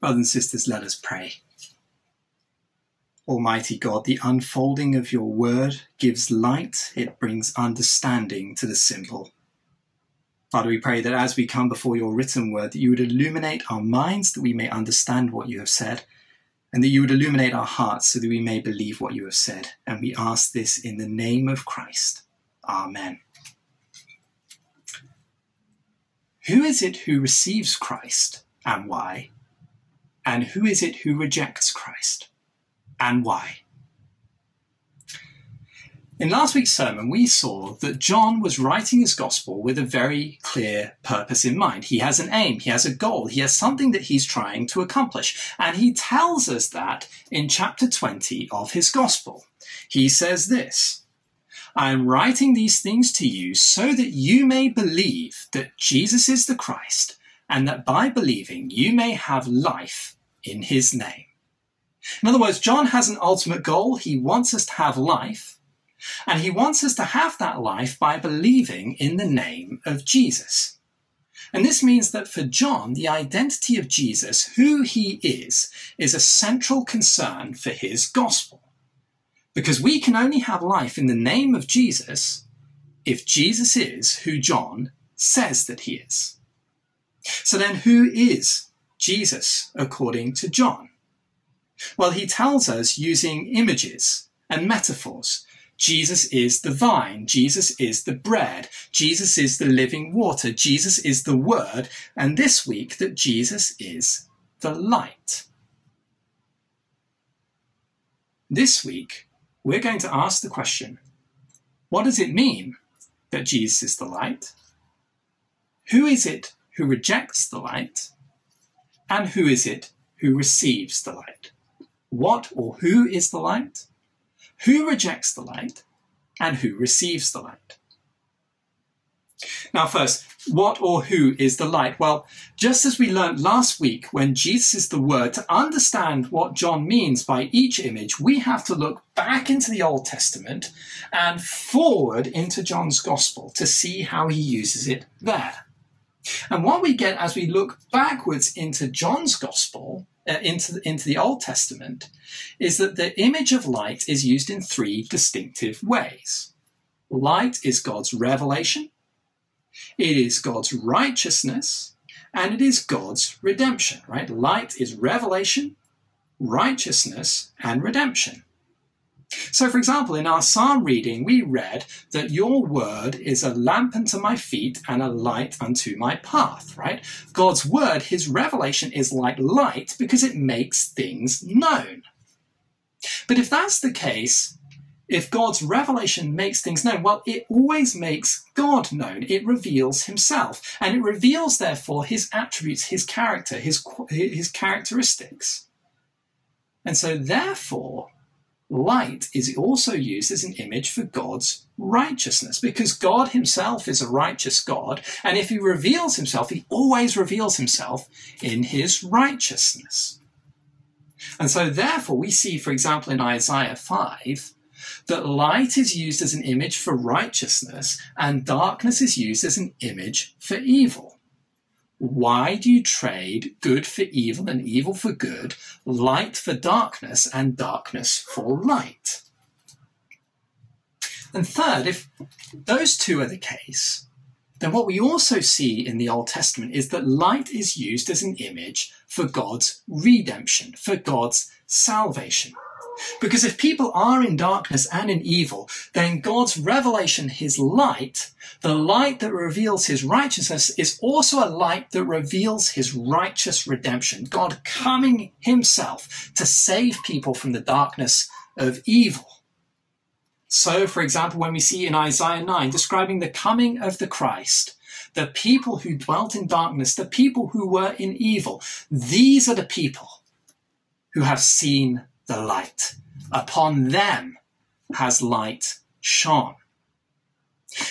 Brothers and sisters, let us pray. Almighty God, the unfolding of your word gives light, it brings understanding to the simple. Father, we pray that as we come before your written word, that you would illuminate our minds that we may understand what you have said, and that you would illuminate our hearts so that we may believe what you have said. And we ask this in the name of Christ. Amen. Who is it who receives Christ and why? And who is it who rejects Christ and why? In last week's sermon, we saw that John was writing his gospel with a very clear purpose in mind. He has an aim, he has a goal, he has something that he's trying to accomplish. And he tells us that in chapter 20 of his gospel. He says this I am writing these things to you so that you may believe that Jesus is the Christ, and that by believing you may have life in his name. In other words, John has an ultimate goal. He wants us to have life, and he wants us to have that life by believing in the name of Jesus. And this means that for John, the identity of Jesus, who he is, is a central concern for his gospel. Because we can only have life in the name of Jesus if Jesus is who John says that he is. So then, who is Jesus according to John? Well, he tells us using images and metaphors. Jesus is the vine. Jesus is the bread. Jesus is the living water. Jesus is the word. And this week, that Jesus is the light. This week, we're going to ask the question what does it mean that Jesus is the light? Who is it who rejects the light? And who is it who receives the light? What or who is the light? Who rejects the light? And who receives the light? Now, first, what or who is the light? Well, just as we learned last week when Jesus is the Word, to understand what John means by each image, we have to look back into the Old Testament and forward into John's Gospel to see how he uses it there. And what we get as we look backwards into John's Gospel, uh, into, the, into the Old Testament, is that the image of light is used in three distinctive ways. Light is God's revelation, it is God's righteousness, and it is God's redemption, right? Light is revelation, righteousness, and redemption. So, for example, in our psalm reading, we read that your word is a lamp unto my feet and a light unto my path, right? God's word, his revelation is like light because it makes things known. But if that's the case, if God's revelation makes things known, well, it always makes God known. It reveals himself. And it reveals, therefore, his attributes, his character, his, his characteristics. And so, therefore, light is also used as an image for God's righteousness because God himself is a righteous God. And if he reveals himself, he always reveals himself in his righteousness. And so, therefore, we see, for example, in Isaiah 5, that light is used as an image for righteousness and darkness is used as an image for evil. Why do you trade good for evil and evil for good, light for darkness and darkness for light? And third, if those two are the case, then what we also see in the Old Testament is that light is used as an image for God's redemption, for God's salvation. Because if people are in darkness and in evil, then God's revelation, his light, the light that reveals his righteousness, is also a light that reveals his righteous redemption. God coming himself to save people from the darkness of evil. So, for example, when we see in Isaiah 9 describing the coming of the Christ, the people who dwelt in darkness, the people who were in evil, these are the people who have seen the light. Upon them has light shone.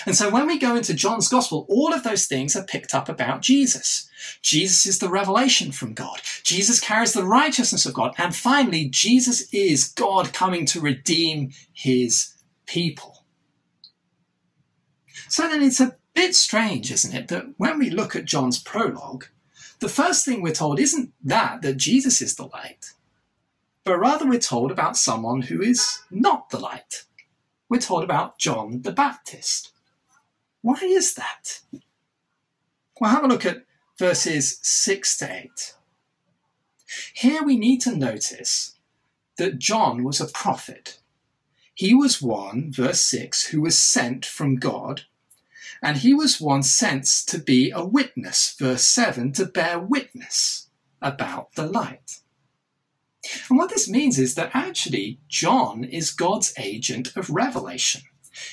And so when we go into John's gospel, all of those things are picked up about Jesus. Jesus is the revelation from God. Jesus carries the righteousness of God. And finally, Jesus is God coming to redeem his people. So then it's a bit strange, isn't it, that when we look at John's prologue, the first thing we're told isn't that, that Jesus is the light, but rather we're told about someone who is not the light. We're told about John the Baptist. Why is that? Well, have a look at verses 6 to 8. Here we need to notice that John was a prophet. He was one, verse 6, who was sent from God, and he was one sent to be a witness, verse 7, to bear witness about the light. And what this means is that actually John is God's agent of revelation.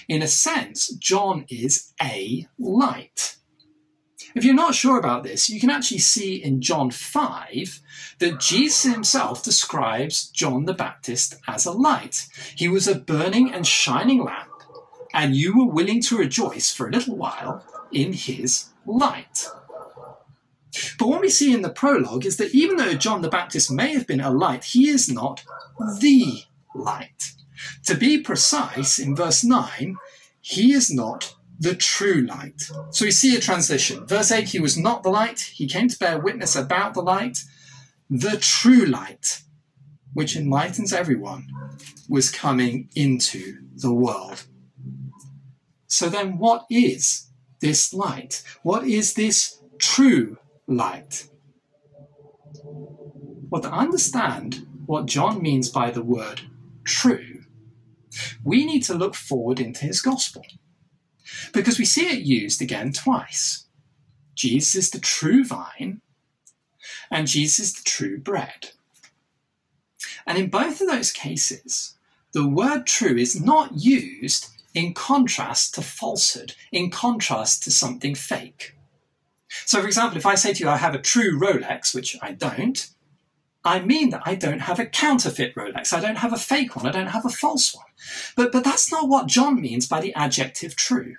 In a sense, John is a light. If you're not sure about this, you can actually see in John 5 that Jesus himself describes John the Baptist as a light. He was a burning and shining lamp, and you were willing to rejoice for a little while in his light. But what we see in the prologue is that even though John the Baptist may have been a light, he is not the light. To be precise, in verse 9, he is not the true light. So we see a transition. Verse 8, he was not the light, he came to bear witness about the light. The true light, which enlightens everyone, was coming into the world. So then, what is this light? What is this true light? Well, to understand what John means by the word true, we need to look forward into his gospel because we see it used again twice. Jesus is the true vine, and Jesus is the true bread. And in both of those cases, the word true is not used in contrast to falsehood, in contrast to something fake. So, for example, if I say to you, I have a true Rolex, which I don't, I mean that I don't have a counterfeit Rolex. I don't have a fake one. I don't have a false one. But, but that's not what John means by the adjective true.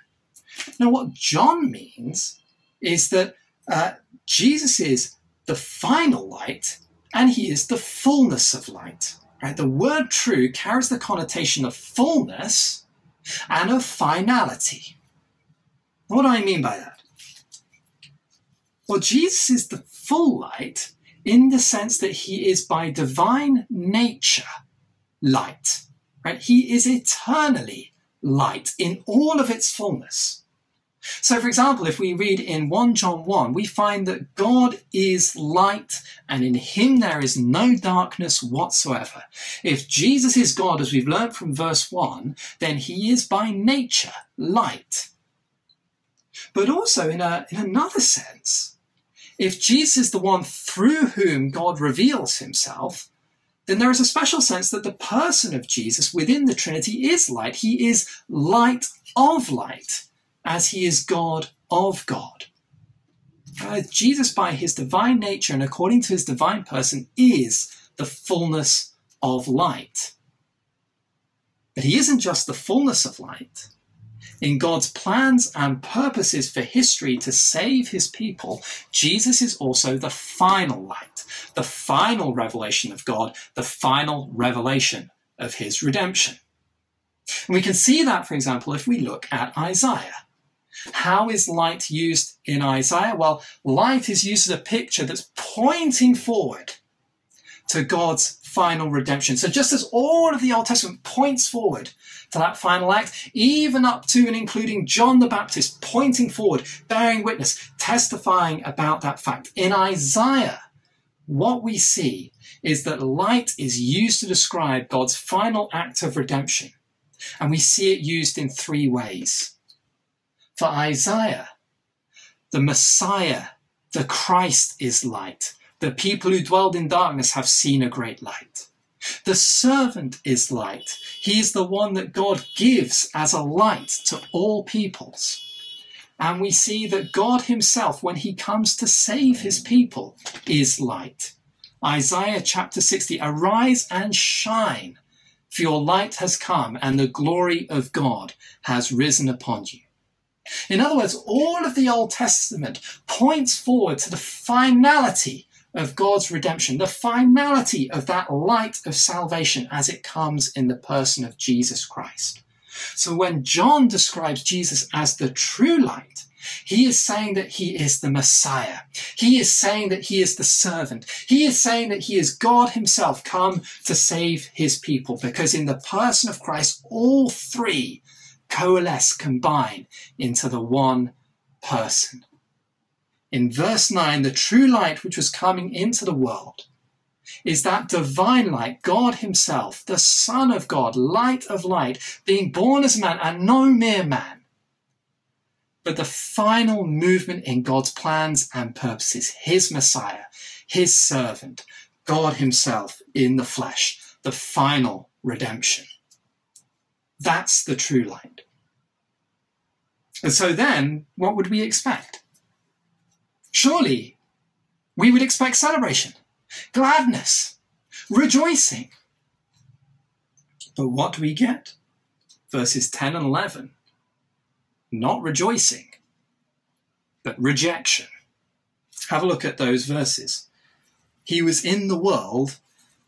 Now, what John means is that uh, Jesus is the final light and he is the fullness of light. Right? The word true carries the connotation of fullness and of finality. What do I mean by that? Well, Jesus is the full light in the sense that he is by divine nature light. Right? He is eternally light in all of its fullness. So, for example, if we read in 1 John 1, we find that God is light and in him there is no darkness whatsoever. If Jesus is God, as we've learnt from verse 1, then he is by nature light. But also, in, a, in another sense, if Jesus is the one through whom God reveals himself, then there is a special sense that the person of Jesus within the Trinity is light. He is light of light, as he is God of God. Uh, Jesus, by his divine nature and according to his divine person, is the fullness of light. But he isn't just the fullness of light, in God's plans and purposes for history to save his people, Jesus is also the final light, the final revelation of God, the final revelation of his redemption. And we can see that, for example, if we look at Isaiah. How is light used in Isaiah? Well, light is used as a picture that's pointing forward to God's final redemption. So just as all of the Old Testament points forward to that final act, even up to and including John the Baptist pointing forward, bearing witness, testifying about that fact. In Isaiah, what we see is that light is used to describe God's final act of redemption. And we see it used in three ways. For Isaiah, the Messiah, the Christ is light. The people who dwelled in darkness have seen a great light. The servant is light. He is the one that God gives as a light to all peoples. And we see that God Himself, when He comes to save His people, is light. Isaiah chapter 60 Arise and shine, for your light has come, and the glory of God has risen upon you. In other words, all of the Old Testament points forward to the finality of God's redemption, the finality of that light of salvation as it comes in the person of Jesus Christ. So when John describes Jesus as the true light, he is saying that he is the Messiah. He is saying that he is the servant. He is saying that he is God himself come to save his people because in the person of Christ, all three coalesce, combine into the one person. In verse 9, the true light which was coming into the world is that divine light, God Himself, the Son of God, light of light, being born as a man and no mere man, but the final movement in God's plans and purposes, His Messiah, His servant, God Himself in the flesh, the final redemption. That's the true light. And so then, what would we expect? Surely, we would expect celebration gladness, rejoicing. But what do we get? Verses 10 and 11. Not rejoicing, but rejection. Have a look at those verses. He was in the world,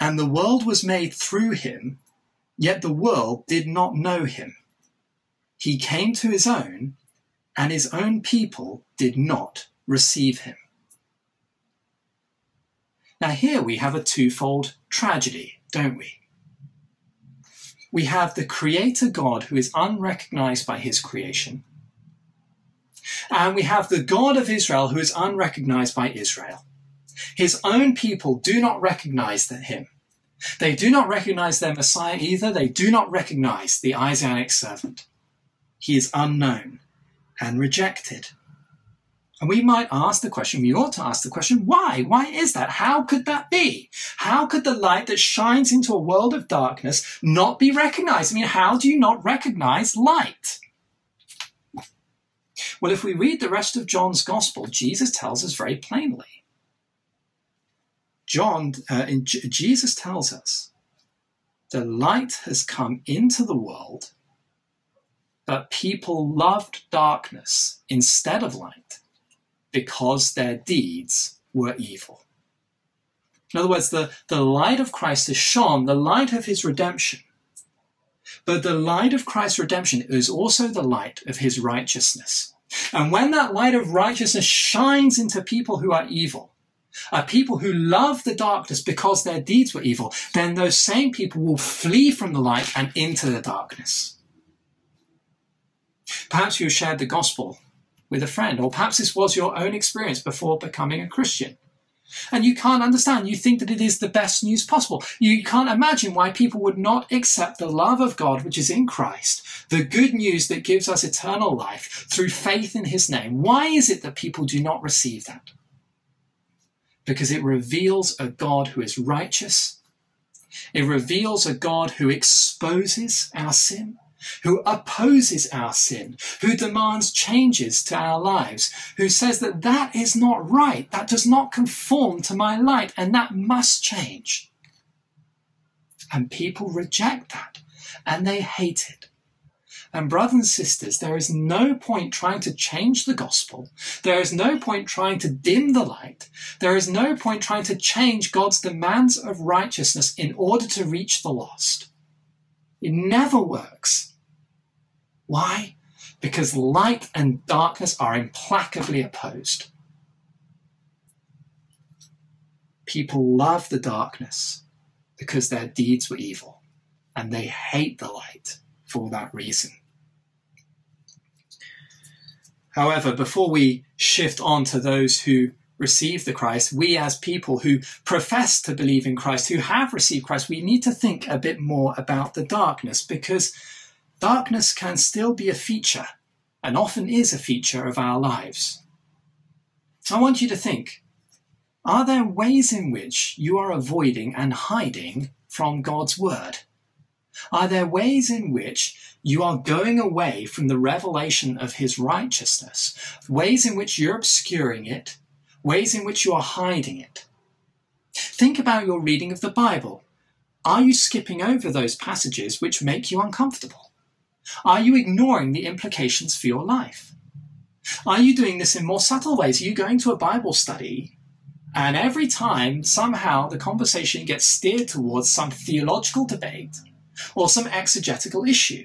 and the world was made through him, yet the world did not know him. He came to his own, and his own people did not receive him. Now, here we have a twofold tragedy, don't we? We have the Creator God who is unrecognized by his creation, and we have the God of Israel who is unrecognized by Israel. His own people do not recognize him. They do not recognize their Messiah either. They do not recognize the Isaianic servant. He is unknown and rejected. And we might ask the question, we ought to ask the question, why? Why is that? How could that be? How could the light that shines into a world of darkness not be recognized? I mean, how do you not recognize light? Well, if we read the rest of John's gospel, Jesus tells us very plainly. John, uh, J- Jesus tells us, the light has come into the world, but people loved darkness instead of light because their deeds were evil. In other words, the, the light of Christ has shone, the light of his redemption. But the light of Christ's redemption is also the light of his righteousness. And when that light of righteousness shines into people who are evil, are people who love the darkness because their deeds were evil, then those same people will flee from the light and into the darkness. Perhaps you shared the gospel with a friend, or perhaps this was your own experience before becoming a Christian. And you can't understand. You think that it is the best news possible. You can't imagine why people would not accept the love of God, which is in Christ, the good news that gives us eternal life through faith in his name. Why is it that people do not receive that? Because it reveals a God who is righteous. It reveals a God who exposes our sin who opposes our sin, who demands changes to our lives, who says that that is not right, that does not conform to my light, and that must change. And people reject that and they hate it. And, brothers and sisters, there is no point trying to change the gospel. There is no point trying to dim the light. There is no point trying to change God's demands of righteousness in order to reach the lost. It never works. Why? Because light and darkness are implacably opposed. People love the darkness because their deeds were evil, and they hate the light for that reason. However, before we shift on to those who receive the Christ, we as people who profess to believe in Christ, who have received Christ, we need to think a bit more about the darkness because darkness can still be a feature, and often is a feature of our lives. I want you to think are there ways in which you are avoiding and hiding from God's Word? Are there ways in which you are going away from the revelation of His righteousness? Ways in which you're obscuring it? Ways in which you are hiding it? Think about your reading of the Bible. Are you skipping over those passages which make you uncomfortable? Are you ignoring the implications for your life? Are you doing this in more subtle ways? Are you going to a Bible study and every time somehow the conversation gets steered towards some theological debate or some exegetical issue?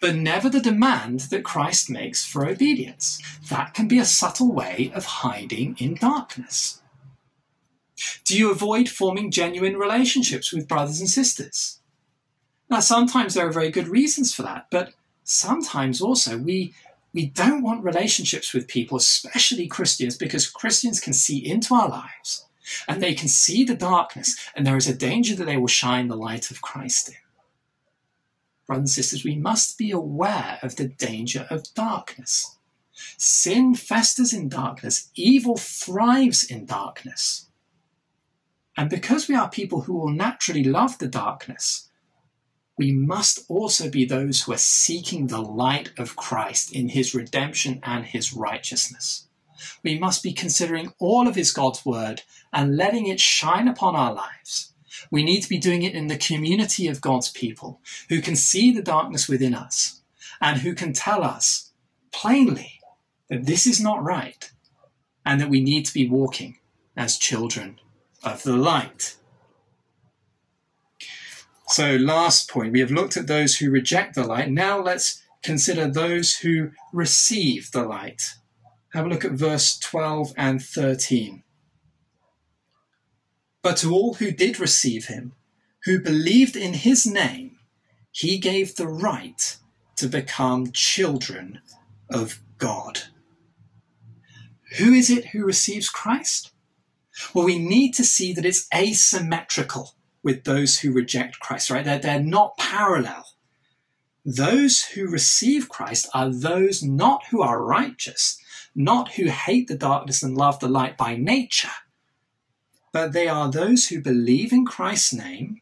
But never the demand that Christ makes for obedience. That can be a subtle way of hiding in darkness. Do you avoid forming genuine relationships with brothers and sisters? Now, sometimes there are very good reasons for that, but sometimes also we we don't want relationships with people, especially Christians, because Christians can see into our lives and they can see the darkness, and there is a danger that they will shine the light of Christ in. Brothers and sisters, we must be aware of the danger of darkness. Sin festers in darkness, evil thrives in darkness. And because we are people who will naturally love the darkness, we must also be those who are seeking the light of Christ in his redemption and his righteousness. We must be considering all of his God's word and letting it shine upon our lives. We need to be doing it in the community of God's people who can see the darkness within us and who can tell us plainly that this is not right and that we need to be walking as children of the light. So, last point, we have looked at those who reject the light. Now let's consider those who receive the light. Have a look at verse 12 and 13. But to all who did receive him, who believed in his name, he gave the right to become children of God. Who is it who receives Christ? Well, we need to see that it's asymmetrical with those who reject Christ, right? They're, they're not parallel. Those who receive Christ are those not who are righteous, not who hate the darkness and love the light by nature, but they are those who believe in Christ's name,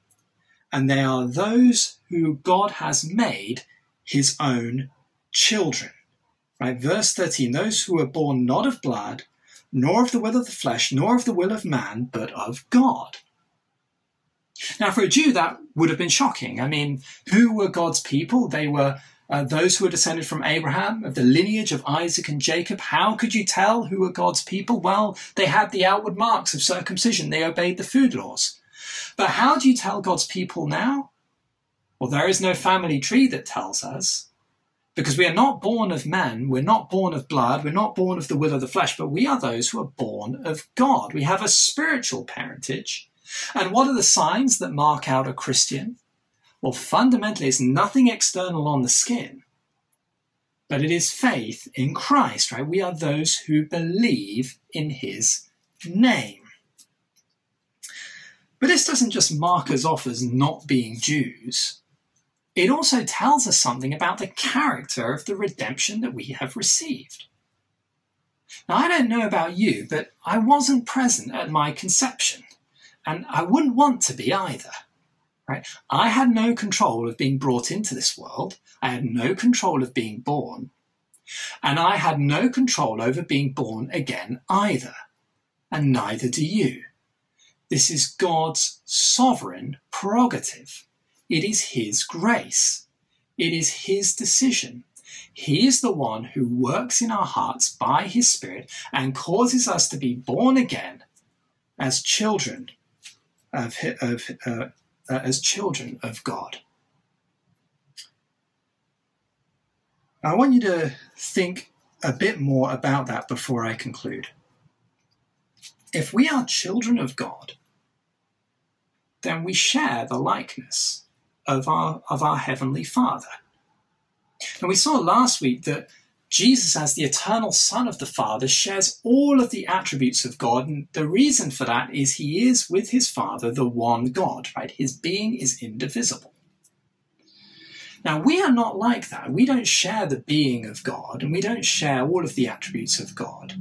and they are those who God has made his own children. Right? Verse 13 those who were born not of blood, nor of the will of the flesh, nor of the will of man, but of God. Now, for a Jew, that would have been shocking. I mean, who were God's people? They were uh, those who were descended from Abraham, of the lineage of Isaac and Jacob. How could you tell who were God's people? Well, they had the outward marks of circumcision, they obeyed the food laws. But how do you tell God's people now? Well, there is no family tree that tells us. Because we are not born of men, we're not born of blood, we're not born of the will of the flesh, but we are those who are born of God. We have a spiritual parentage. And what are the signs that mark out a Christian? Well, fundamentally, it's nothing external on the skin, but it is faith in Christ, right? We are those who believe in his name. But this doesn't just mark us off as not being Jews. It also tells us something about the character of the redemption that we have received. Now, I don't know about you, but I wasn't present at my conception, and I wouldn't want to be either. Right? I had no control of being brought into this world. I had no control of being born. And I had no control over being born again either. And neither do you. This is God's sovereign prerogative. It is His grace. It is His decision. He is the one who works in our hearts by His Spirit and causes us to be born again as children of, of, uh, uh, as children of God. I want you to think a bit more about that before I conclude. If we are children of God, then we share the likeness of our, of our Heavenly Father. And we saw last week that Jesus, as the eternal Son of the Father, shares all of the attributes of God. And the reason for that is he is, with his Father, the one God, right? His being is indivisible. Now, we are not like that. We don't share the being of God, and we don't share all of the attributes of God.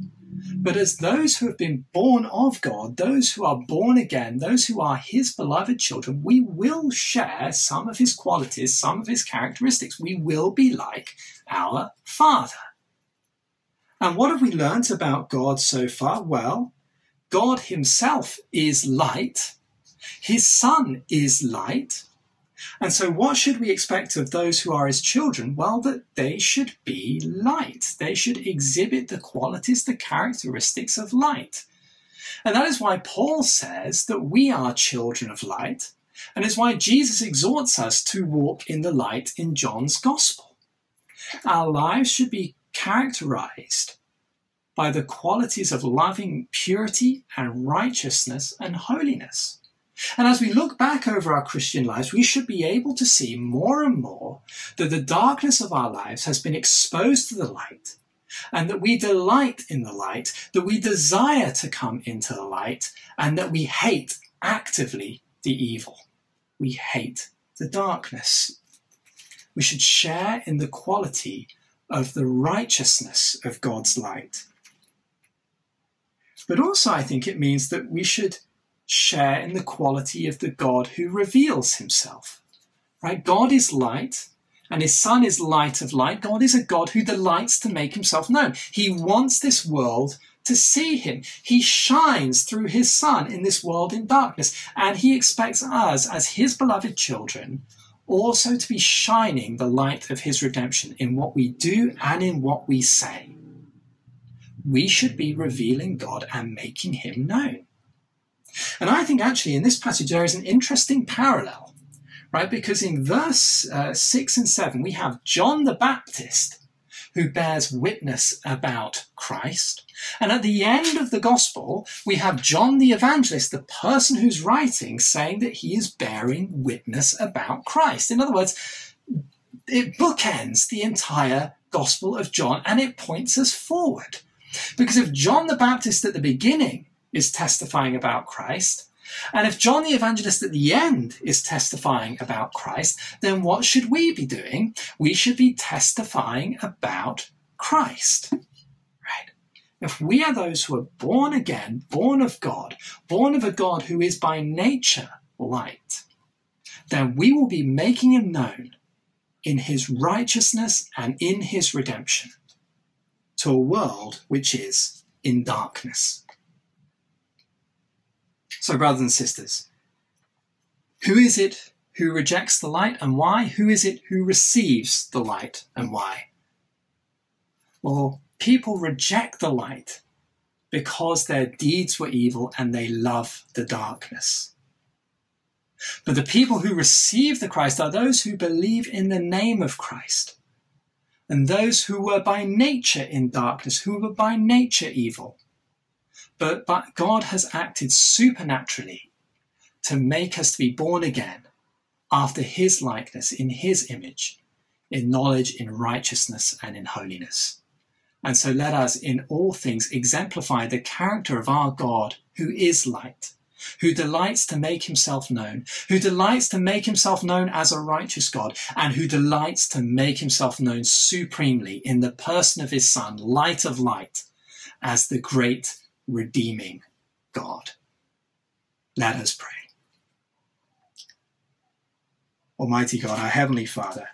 But as those who have been born of God, those who are born again, those who are His beloved children, we will share some of His qualities, some of His characteristics. We will be like our Father. And what have we learnt about God so far? Well, God Himself is light, His Son is light, and so, what should we expect of those who are his children? Well, that they should be light. They should exhibit the qualities, the characteristics of light. And that is why Paul says that we are children of light, and is why Jesus exhorts us to walk in the light in John's Gospel. Our lives should be characterized by the qualities of loving purity and righteousness and holiness. And as we look back over our Christian lives, we should be able to see more and more that the darkness of our lives has been exposed to the light, and that we delight in the light, that we desire to come into the light, and that we hate actively the evil. We hate the darkness. We should share in the quality of the righteousness of God's light. But also, I think it means that we should share in the quality of the God who reveals himself. Right? God is light, and his Son is light of light. God is a God who delights to make himself known. He wants this world to see him. He shines through his Son in this world in darkness, and he expects us, as his beloved children, also to be shining the light of his redemption in what we do and in what we say. We should be revealing God and making him known. And I think actually in this passage there is an interesting parallel, right? Because in verse uh, 6 and 7, we have John the Baptist who bears witness about Christ. And at the end of the gospel, we have John the evangelist, the person who's writing, saying that he is bearing witness about Christ. In other words, it bookends the entire gospel of John and it points us forward. Because if John the Baptist at the beginning is testifying about Christ, and if John the Evangelist at the end is testifying about Christ, then what should we be doing? We should be testifying about Christ. Right? If we are those who are born again, born of God, born of a God who is by nature light, then we will be making him known in his righteousness and in his redemption to a world which is in darkness. So, brothers and sisters, who is it who rejects the light and why? Who is it who receives the light and why? Well, people reject the light because their deeds were evil and they love the darkness. But the people who receive the Christ are those who believe in the name of Christ, and those who were by nature in darkness, who were by nature evil, but, but God has acted supernaturally to make us to be born again after his likeness, in his image, in knowledge, in righteousness, and in holiness. And so let us in all things exemplify the character of our God who is light, who delights to make himself known, who delights to make himself known as a righteous God, and who delights to make himself known supremely in the person of his Son, light of light, as the great redeeming God. Let us pray. Almighty God, our Heavenly Father,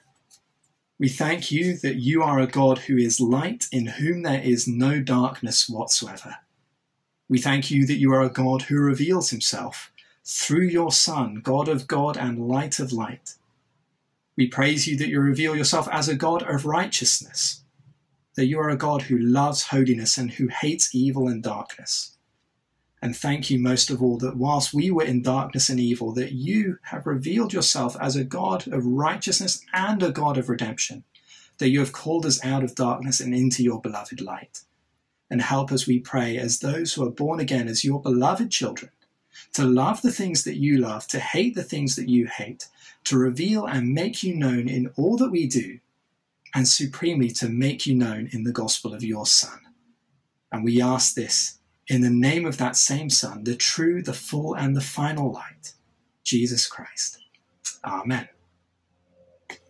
we thank you that you are a God who is light, in whom there is no darkness whatsoever. We thank you that you are a God who reveals himself through your Son, God of God and light of light. We praise you that you reveal yourself as a God of righteousness, that you are a God who loves holiness and who hates evil and darkness. And thank you most of all that whilst we were in darkness and evil, that you have revealed yourself as a God of righteousness and a God of redemption, that you have called us out of darkness and into your beloved light. And help us, we pray, as those who are born again as your beloved children, to love the things that you love, to hate the things that you hate, to reveal and make you known in all that we do, and supremely to make you known in the gospel of your Son. And we ask this in the name of that same Son, the true, the full, and the final light, Jesus Christ. Amen.